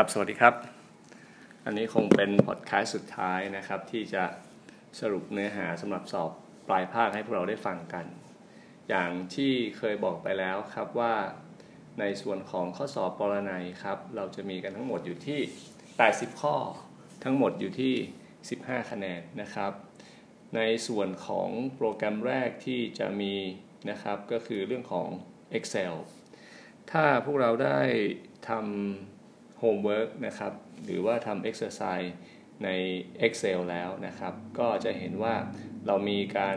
ครับ สวัสดีครับ อันนี้คงเป็นพอดแคสต์สุดท้ายนะครับ ที่จะสรุปเนื้อหาสำหรับสอบปลายภาคให้พวกเราได้ฟังกัน อย่างที่เคยบอกไปแล้วครับว่าในส่วนของข้อสอบปรนัยครับ เราจะมีกันทั้งหมดอยู่ที่ 80 ข้อ ทั้งหมดอยู่ที่ 15 คะแนนนะครับ ในส่วนของโปรแกรมแรกที่จะมีนะครับก็คือเรื่องของ Excel ถ้าพวกเราได้ทำ homework นะครับ หรือว่าทำ exercise ใน Excel แล้วนะครับ ก็จะเห็นว่าเรามีการ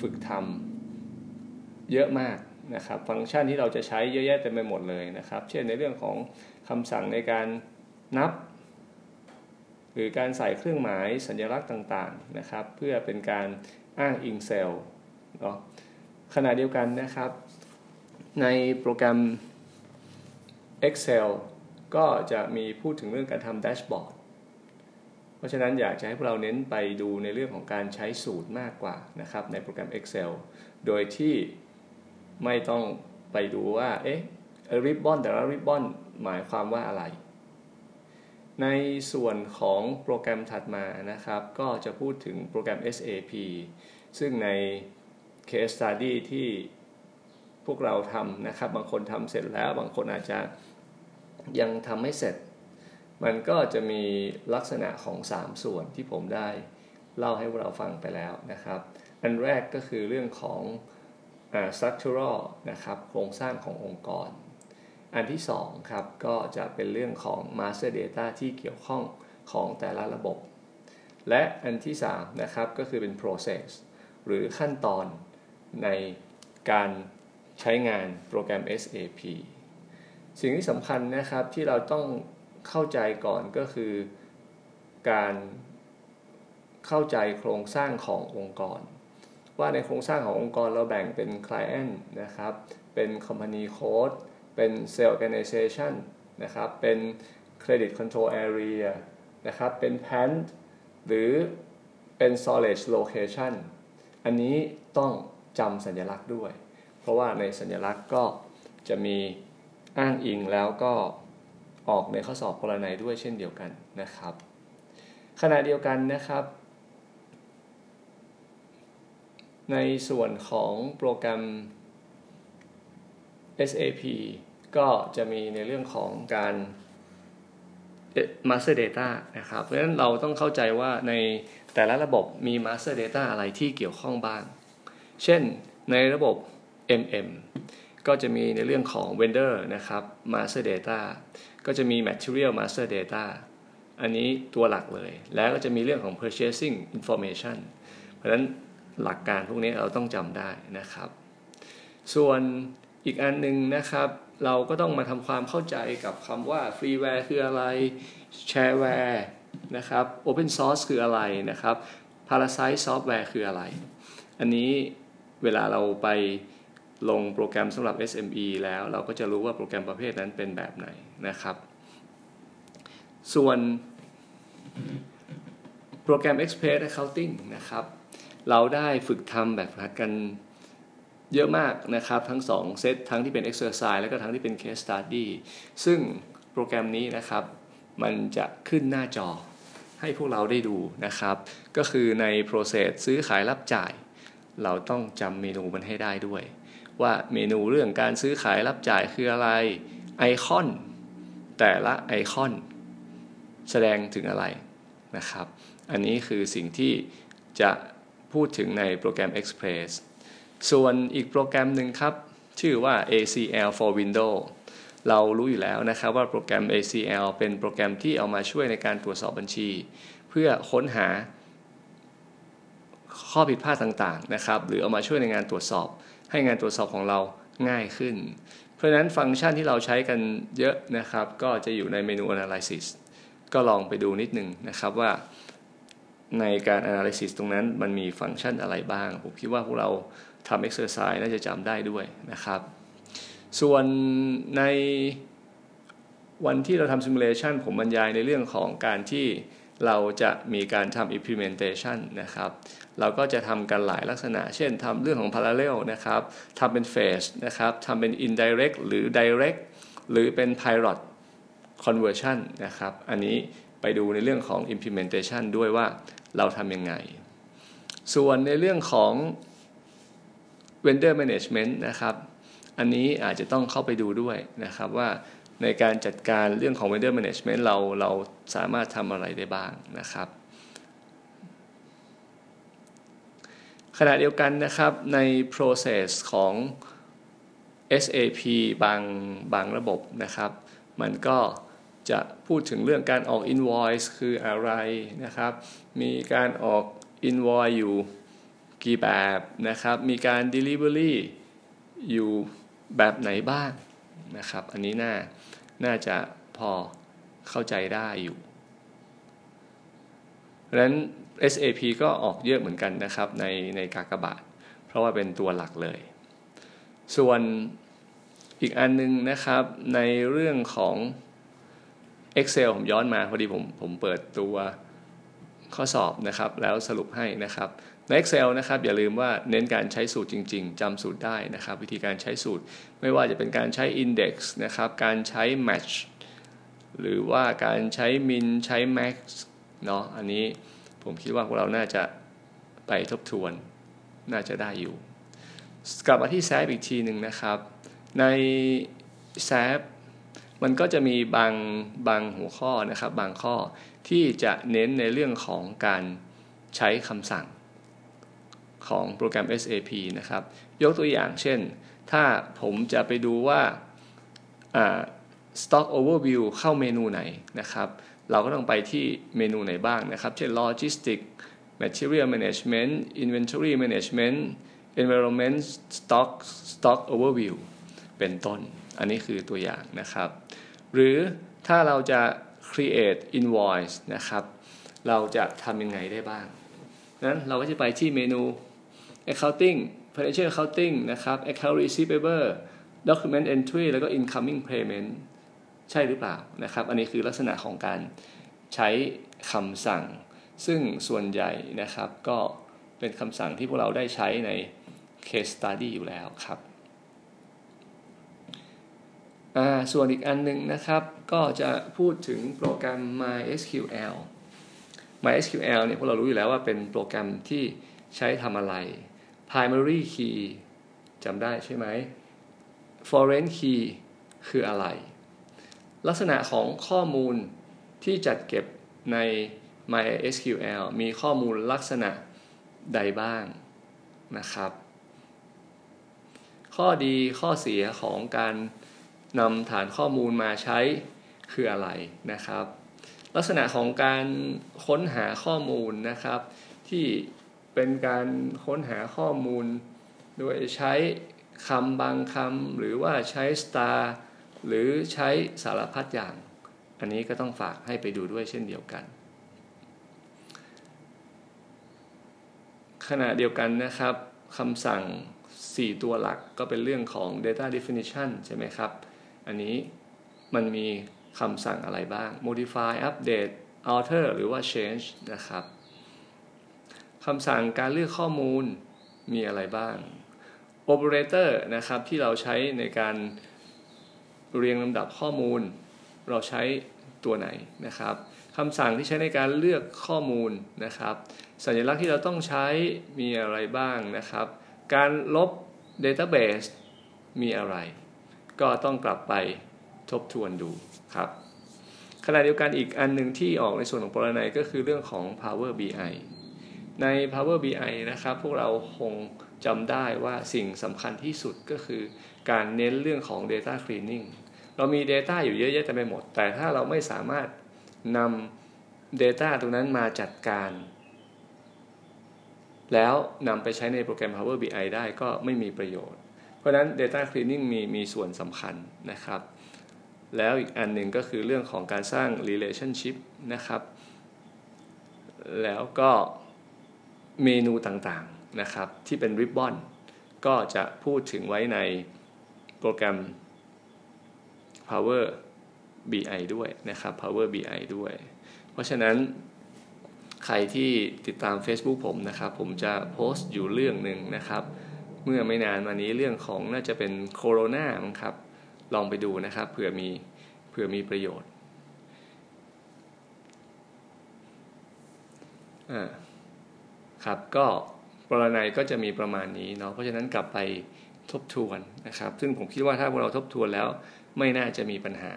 ฝึกทำเยอะมากนะครับ ฟังก์ชันที่เราจะใช้เยอะแยะเต็มไปหมดเลยนะครับ เช่นในเรื่องของคำสั่งในการนับ หรือการใส่เครื่องหมายสัญลักษณ์ต่างๆนะครับ เพื่อเป็นการอ้างอิงเซลล์เนาะขณะเดียวกันนะครับ ในโปรแกรม Excel ก็จะมีพูดถึงเรื่องการทำแดชบอร์ดเพราะฉะนั้นอยากจะให้พวกเราเน้นไปดูในเรื่องของการใช้สูตรมากกว่านะครับในโปรแกรม Excel โดยที่ไม่ต้องไปดูว่าเอ๊ะริบบอนแต่ละริบบอนหมายความว่าอะไร ในส่วนของโปรแกรมถัดมานะครับ ก็จะพูดถึงโปรแกรม SAP ซึ่งใน case study ที่พวกเราทำนะครับ บางคนทำเสร็จแล้ว บางคนอาจจะ ยังทำไม่เสร็จ มันก็จะมีลักษณะของ 3 ส่วนที่ผมได้เล่าให้เราฟังไปแล้วนะครับ อันแรกก็คือเรื่องของ structural นะครับ โครงสร้างขององค์กร อันที่2ครับก็จะเป็นเรื่องของ master data ที่เกี่ยวข้องของแต่ละระบบ และอันที่3นะครับก็คือเป็น process หรือขั้นตอนในการใช้งานโปรแกรม SAP สิ่งที่สำคัญนะครับที่เราต้องเข้าใจก่อนก็คือการเข้าใจโครงสร้างขององค์กร ว่าในโครงสร้างขององค์กรเราแบ่งเป็น Client นะครับ เป็น Company Code เป็น Sales Organization นะครับ เป็น Credit Control Area นะครับ เป็น Pant หรือเป็น Storage Location อันนี้ต้องจำสัญลักษณ์ด้วย เพราะว่าในสัญลักษณ์ก็จะมี อ้างอิงแล้วก็ออกในข้อสอบปรนัยด้วยเช่นเดียวกันนะครับ ขณะเดียวกันนะครับ ในส่วนของโปรแกรม SAP ก็จะมีในเรื่องของการ Master Data นะครับ เพราะฉะนั้นเราต้องเข้าใจว่าในแต่ละระบบมี Master Data อะไรที่เกี่ยวข้องบ้าง เช่นในระบบ MM ก็จะมีในเรื่องของ vendor นะครับ master data ก็จะมี material master data อันนี้ตัวหลักเลย แล้วก็จะมีเรื่องของ purchasing information เพราะฉะนั้นหลักการพวกนี้เราต้องจำได้นะครับ ส่วนอีกอันหนึ่งนะครับ เราก็ต้องมาทำความเข้าใจกับคำว่า freeware คืออะไร shareware นะครับ open source คืออะไรนะครับ parasite software คืออะไร อันนี้เวลาเราไป ลงโปรแกรมสำหรับ SME แล้วเราก็จะรู้ว่าโปรแกรมประเภทนั้นเป็นแบบไหนนะครับ ส่วนโปรแกรม Express Accounting นะครับ เราได้ฝึกทำแบบหัดกันเยอะมากนะครับ ทั้ง 2 เซตทั้งที่เป็น Exercise แล้วก็ทั้งที่เป็น Case Study ซึ่งโปรแกรมนี้นะครับ มันจะขึ้นหน้าจอให้พวกเราได้ดูนะครับ ก็คือใน process ซื้อขายรับจ่าย เราต้องจำเมนูมันให้ได้ด้วย ว่าเมนูเรื่องการซื้อขายรับจ่ายคืออะไร ไอคอน แต่ละไอคอน แสดงถึงอะไรนะครับ อันนี้คือสิ่งที่จะพูดถึงในโปรแกรม Express ส่วนอีกโปรแกรมหนึ่งครับ ชื่อว่า ACL for Windows เรารู้อยู่แล้วนะครับว่าโปรแกรม ACL เป็นโปรแกรมที่เอามาช่วยในการตรวจสอบบัญชี เพื่อค้นหาข้อผิดพลาดต่างๆนะครับ หรือเอามาช่วยในงานตรวจสอบ ให้งานตรวจสอบของเราง่ายขึ้น เพราะฉะนั้นฟังก์ชันที่เราใช้กันเยอะนะครับ ก็จะอยู่ในเมนู Analysis ก็ลองไปดูนิดนึงนะครับว่าในการ Analysis ตรงนั้นมันมีฟังก์ชันอะไรบ้าง ผมคิดว่าพวกเราทำ Exercise น่าจะจำได้ด้วยนะครับ ส่วนในวันที่เราทำ Simulation ผมบรรยายในเรื่องของการที่ เราจะมีการทำ implementation นะครับ เราก็จะทำกันหลายลักษณะ เช่นทำเรื่องของ parallel นะครับทำเป็น phase นะครับทำเป็น indirect หรือ direct หรือเป็น pilot conversion นะครับ อันนี้ไปดูในเรื่องของ implementation ด้วยว่าเราทำยังไง ส่วนในเรื่องของ vendor management นะครับ อันนี้อาจจะต้องเข้าไปดูด้วยนะครับว่า ในการจัดการเรื่องของ vendor management เราเราสามารถทำอะไรได้บ้างนะครับ ขณะเดียวกันนะครับใน process ของ SAP บางบางระบบนะครับ มันก็จะพูดถึงเรื่องการออก invoice คืออะไรนะครับ มีการออก invoice อยู่กี่แบบนะครับ มีการ delivery อยู่แบบไหนบ้างนะครับ อันนี้น่า น่าจะพอเข้าใจได้อยู่ดังนั้น SAP ก็ออกเยอะเหมือนกันนะครับในในกากบาท เพราะว่าเป็นตัวหลักเลย ส่วนอีกอันนึงนะครับในเรื่องของ Excel ผมย้อนมาพอดีผมผมเปิดตัวข้อสอบนะครับ แล้วสรุปให้นะครับ ใน Excel นะครับอย่าลืมว่าเน้นการใช้สูตรจริง ๆจำสูตรได้นะครับ วิธีการใช้สูตรไม่ว่าจะเป็นการใช้ Index นะครับ การใช้ Match หรือว่าการใช้ Min ใช้ Max เนาะอันนี้ผมคิดว่าพวกเราน่าจะไปทบทวนน่าจะได้อยู่ กลับมาที่แซฟอีกทีหนึ่งนะครับ ในแซฟมันก็จะมีบางบางหัวข้อนะครับ บางข้อที่จะเน้นในเรื่องของการใช้คำสั่ง ของโปรแกรม SAP นะครับ ยกตัวอย่างเช่น ถ้าผมจะไปดูว่า Stock Overview เข้าเมนูไหนนะครับ เราก็ต้องไปที่เมนูไหนบ้างนะครับ เช่น Logistics Material Management Inventory Management Environment Stock Stock Overview เป็นต้น อันนี้คือตัวอย่างนะครับ หรือถ้าเราจะ create invoice นะครับ เราจะทำยังไงได้บ้าง นั้นเราก็จะไปที่เมนู accounting financial accounting นะครับ account receivable document entry แล้วก็ incoming payment ใช่หรือเปล่านะครับ อันนี้คือลักษณะของการใช้คำสั่ง ซึ่งส่วนใหญ่นะครับก็เป็นคำสั่งที่พวกเราได้ใช้ใน case study อยู่แล้วครับส่วนอีกอันหนึ่งนะครับก็จะพูดถึงโปรแกรม MySQL MySQL เนี่ยพวกเรารู้อยู่แล้วว่าเป็นโปรแกรมที่ใช้ทำอะไร primary key จำได้ใช่ไหม foreign key คืออะไร ลักษณะของข้อมูลที่จัดเก็บใน MySQL มีข้อมูลลักษณะใดบ้างนะครับ ข้อดีข้อเสียของการนำฐานข้อมูลมาใช้คืออะไรนะครับ ลักษณะของการค้นหาข้อมูลนะครับ ที่ เป็นการค้นหาข้อมูล โดยใช้คำบางคำหรือว่าใช้ star หรือใช้สารพัดอย่าง อันนี้ก็ต้องฝากให้ไปดูด้วยเช่นเดียวกัน ขณะเดียวกันนะครับคำสั่ง 4 ตัวหลักก็เป็นเรื่องของ data definition ใช่ไหมครับ อันนี้มันมีคำสั่งอะไรบ้าง modify update alter หรือว่า change นะครับ คำสั่งการเลือกข้อมูลมีอะไรบ้าง operator นะครับที่เราใช้ในการเรียงลำดับข้อมูล เราใช้ตัวไหนนะครับคำสั่งที่ใช้ในการเลือกข้อมูลนะครับ สัญลักษณ์ที่เราต้องใช้มีอะไรบ้างนะครับ การลบ database มีอะไร ก็ต้องกลับไปทบทวนดูครับขณะเดียวกันอีกอันหนึ่งที่ออกในส่วนของปรนัยก็คือเรื่องของ Power BI ใน Power BI นะครับ พวกเราคงจำได้ว่าสิ่งสำคัญที่สุดก็คือการเน้นเรื่องของ Data Cleaning เรามี Data อยู่เยอะแยะแต่ไปหมด แต่ถ้าเราไม่สามารถนำ Data ตรงนั้นมาจัดการ แล้วนำไปใช้ในโปรแกรม Power BI ได้ก็ไม่มีประโยชน์ เพราะฉะนั้น Data Cleaning มีมีส่วนสำคัญนะครับ แล้วอีกอันหนึ่งก็คือเรื่องของการสร้าง relationship นะครับ แล้วก็ เมนูต่างๆนะครับ ที่เป็นริบบอนก็จะพูดถึงไว้ในโปรแกรม Power BI ด้วยนะครับ Power BI ด้วย เพราะฉะนั้นใครที่ติดตาม Facebook ผมนะครับ ผมจะโพสต์อยู่เรื่องหนึ่งนะครับ เมื่อไม่นานมานี้เรื่องของน่าจะเป็นโคโรนาครับ ลองไปดูนะครับเผื่อมีเผื่อมีประโยชน์อ่า ครับก็ปรนัยก็จะมีประมาณนี้เนาะเพราะฉะนั้นกลับไปทบทวนนะครับ ซึ่งผมคิดว่าถ้าพวกเราทบทวนแล้วไม่น่าจะมีปัญหา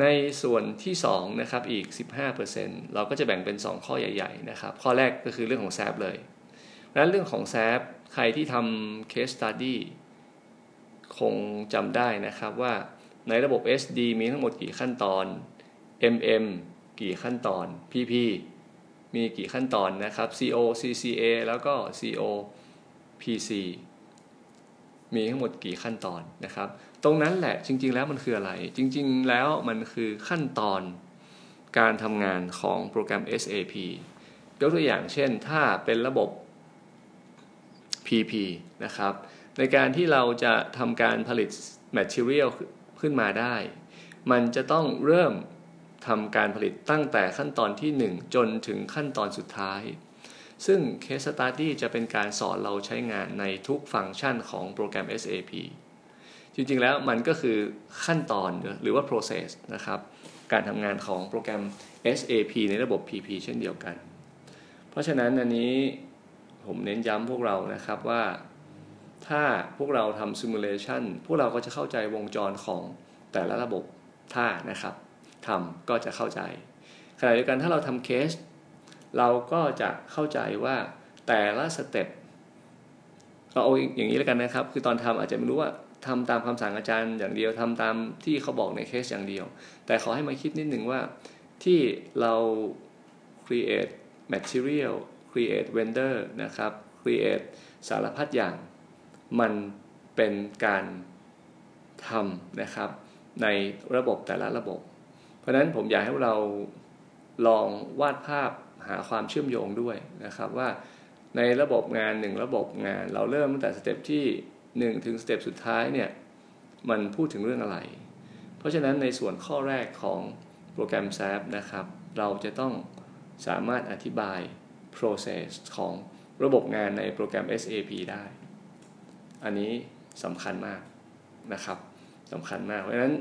ในส่วนที่2นะครับอีก 15%เราก็จะแบ่งเป็น 2 ข้อใหญ่ๆนะครับ ข้อแรกก็คือเรื่องของแซฟเลยเพราะนั้นเรื่องของแซฟใครที่ทำ case study คงจำได้นะครับว่าในระบบ SD มีทั้งหมดกี่ขั้นตอน MM กี่ขั้นตอน PP มีกี่ขั้นตอนนะครับ CO CCA แล้วก็ CO PC มีทั้งหมดกี่ขั้นตอนนะครับ ตรงนั้นแหละจริง ๆ แล้วมันคืออะไร จริง ๆ แล้วมันคือขั้นตอนการทำงานของโปรแกรม SAP ยกตัวอย่างเช่นถ้าเป็นระบบ PP นะครับ ในการที่เราจะทำการผลิต Material ขึ้นมาได้ มันจะต้องเริ่ม ทำการผลิตตั้งแต่ขั้นตอนที่ 1 จนถึงขั้นตอนสุดท้าย ซึ่ง Case Study จะเป็นการสอนเราใช้งานในทุกฟังก์ชันของโปรแกรม SAP จริงๆแล้วมันก็คือขั้นตอนหรือว่า process นะครับการทำงานของโปรแกรม SAP ในระบบ PP เช่นเดียวกัน เพราะฉะนั้นอันนี้ผมเน้นย้ำพวกเรานะครับว่า ถ้าพวกเราทำ simulation พวกเราก็จะเข้าใจวงจรของแต่ละระบบท่านะครับ ทำก็จะเข้าใจขณะเดียวกันถ้าเราทำเคส เราก็จะเข้าใจว่าแต่ละสเต็ปเราเอาอย่างนี้แล้วกันนะครับ คือตอนทำอาจจะไม่รู้ว่าทำตามคำสั่งอาจารย์อย่างเดียวทำตามที่เขาบอกในเคสอย่างเดียว แต่ขอให้มาคิดนิดหนึ่งว่าที่เรา create material create vendor นะครับ create สารพัดอย่าง มันเป็นการทำนะครับ ในระบบแต่ละระบบ เพราะฉะนั้นผมอยากให้เราลองวาดภาพหาความเชื่อมโยงด้วยนะครับว่าในระบบงานหนึ่งระบบงานเราเริ่มตั้งแต่ step ที่ 1 ถึง step สุดท้ายเนี่ยมันพูดถึงเรื่องอะไร เพราะฉะนั้นในส่วนข้อแรกของโปรแกรม SAP นะครับ เราจะต้องสามารถอธิบาย process ของระบบงานในโปรแกรม SAP ได้ อันนี้สำคัญมากนะครับสำคัญมาก เพราะฉะนั้น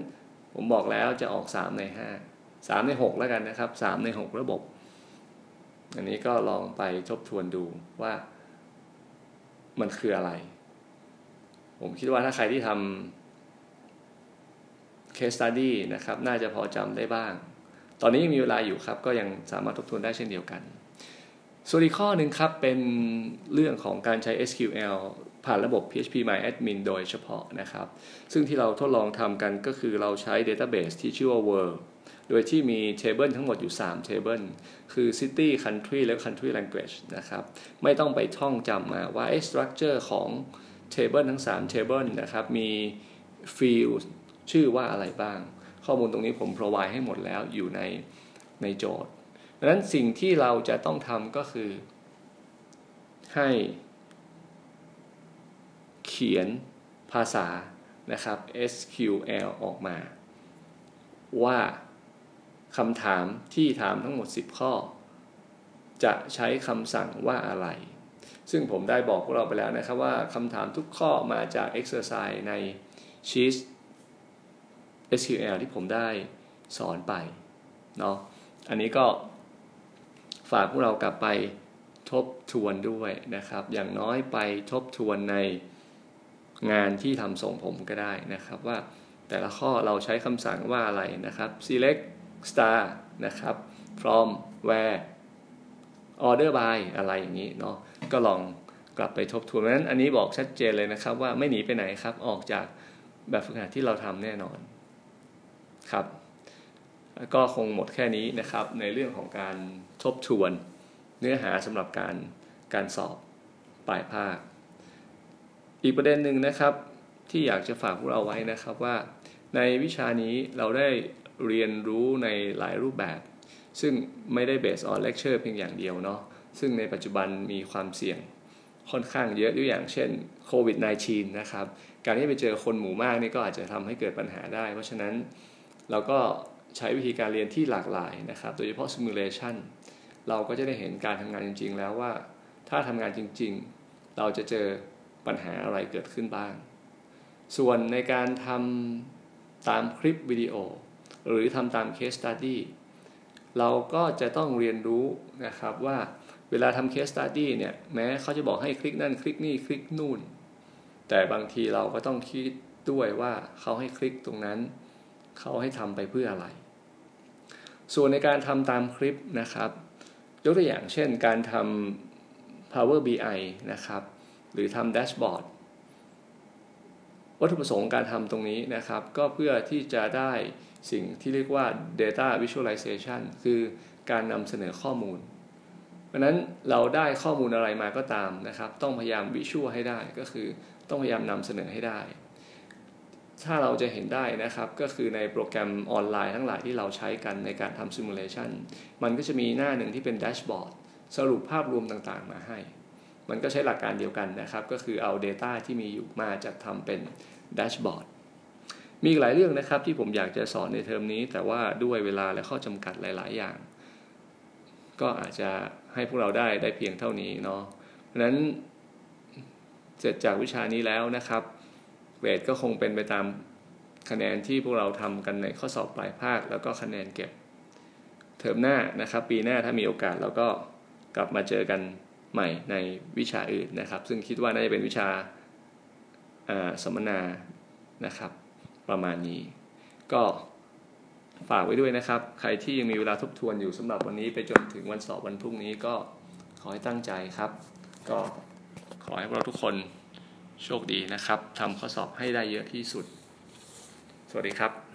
ผมบอกแล้วจะออก 3 ใน 5 3 ใน 6 แล้วกันนะครับ 3 ใน 6 ระบบ อันนี้ก็ลองไปทบทวนดูว่ามันคืออะไร ผมคิดว่าถ้าใครที่ทำ case study นะครับ น่าจะพอจำได้บ้าง ตอนนี้ยังมีเวลาอยู่ครับ ก็ยังสามารถทบทวนได้เช่นเดียวกัน ส่วนอีกข้อหนึ่งครับ เป็นเรื่องของการใช้ SQL ผ่านระบบ PHP My Admin โดยเฉพาะนะครับ ซึ่งที่เราทดลองทำกันก็คือเราใช้ Database ที่ชื่อว่า World โดยที่มี Table ทั้งหมดอยู่3 Table คือ City Country และ Country Language นะครับ ไม่ต้องไปท่องจำมาว่า structure ของ Table ทั้ง3 Table นะครับ มี Field ชื่อว่าอะไรบ้าง ข้อมูลตรงนี้ผม provide ให้หมดแล้วอยู่ในในโจทย์ดังนั้นสิ่งที่เราจะต้องทำก็คือให้ เขียนภาษานะครับ SQL ออกมา ว่าคำถามที่ถามทั้งหมด 10 ข้อ จะใช้คำสั่งว่าอะไร ซึ่งผมได้บอกพวกเราไปแล้วนะครับว่าคำถามทุกข้อมาจาก exercise ใน sheet SQL ที่ผมได้สอนไปเนาะอันนี้ก็ฝากพวกเรากลับไปทบทวนด้วยนะครับ อย่างน้อยไปทบทวนใน งานที่ทำส่งผมก็ได้นะครับว่าแต่ละข้อเราใช้คำสั่งว่าอะไรนะครับ select star นะครับ from where order by อะไรอย่างนี้เนาะก็ลองกลับไปทบทวนนั้นอันนี้บอกชัดเจนเลยนะครับว่าไม่หนีไปไหนครับ ออกจากแบบฝึกหัดที่เราทำแน่นอนครับ ก็คงหมดแค่นี้นะครับ ในเรื่องของการทบทวนเนื้อหาสำหรับการการสอบปลายภาค อีกประเด็นหนึ่งนะครับที่อยากจะฝากพวกเราไว้นะครับว่า ในวิชานี้เราได้เรียนรู้ในหลายรูปแบบ ซึ่งไม่ได้ based on lecture เพียงอย่างเดียวเนาะซึ่งในปัจจุบันมีความเสี่ยงค่อนข้างเยอะด้วยอย่างเช่นโควิด -19 นะครับ การที่ไปเจอคนหมู่มากนี่ก็อาจจะทำให้เกิดปัญหาได้ เพราะฉะนั้นเราก็ใช้วิธีการเรียนที่หลากหลายนะครับ โดยเฉพาะ simulation เราก็จะได้เห็นการทำงานจริง ๆ แล้วว่า ถ้าทำงานจริง ๆ เราจะเจอ ปัญหาอะไรเกิดขึ้นบ้าง ส่วนในการทำตามคลิปวิดีโอ หรือทำตาม case study เราก็จะต้องเรียนรู้นะครับว่าเวลาทำ case study เนี่ยแม้เขาจะบอกให้คลิกนั่นคลิกนี่คลิกนู่น แต่บางทีเราก็ต้องคิดด้วยว่าเขาให้คลิกตรงนั้น เขาให้ทำไปเพื่ออะไร ส่วนในการทำตามคลิปนะครับ ยกตัวอย่างเช่นการทำ Power BI นะครับ หรือทำแดชบอร์ดวัตถุประสงค์การทำตรงนี้นะครับ ก็เพื่อที่จะได้สิ่งที่เรียกว่า data visualization คือการนำเสนอข้อมูล เพราะนั้นเราได้ข้อมูลอะไรมาก็ตามนะครับ ต้องพยายามวิชวลให้ได้ก็คือต้องพยายามนำเสนอให้ได้ ถ้าเราจะเห็นได้นะครับก็คือในโปรแกรมออนไลน์ทั้งหลายที่เราใช้กันในการทำซิมูเลชันมันก็จะมีหน้าหนึ่งที่เป็นแดชบอร์ดสรุปภาพรวมต่างๆมาให้ มันก็ใช้หลักการเดียวกันนะครับ ก็คือเอา Data ที่มีอยู่มาจัดทำเป็นแดชบอร์ดมีหลายเรื่องนะครับที่ผมอยากจะสอนในเทอมนี้ แต่ว่าด้วยเวลาและข้อจำกัดหลาย ๆ อย่าง ก็อาจจะให้พวกเราได้ได้เพียงเท่านี้เนาะเพราะนั้นเสร็จจากวิชานี้แล้วนะครับเกรดก็คงเป็นไปตามคะแนนที่พวกเราทำกันในข้อสอบปลายภาค แล้วก็คะแนนเก็บเทอมหน้านะครับ ปีหน้าถ้ามีโอกาสเราก็กลับมาเจอกัน ใหม่ในวิชาอื่นนะครับ ซึ่งคิดว่าน่าจะเป็นวิชาสัมมนานะครับ ประมาณนี้ ก็ฝากไว้ด้วยนะครับ ใครที่ยังมีเวลาทบทวนอยู่สำหรับวันนี้ไปจนถึงวันสอบวันพรุ่งนี้ก็ขอให้ตั้งใจครับ ก็ขอให้พวกเราทุกคนโชคดีนะครับทำข้อสอบให้ได้เยอะที่สุด สวัสดีครับ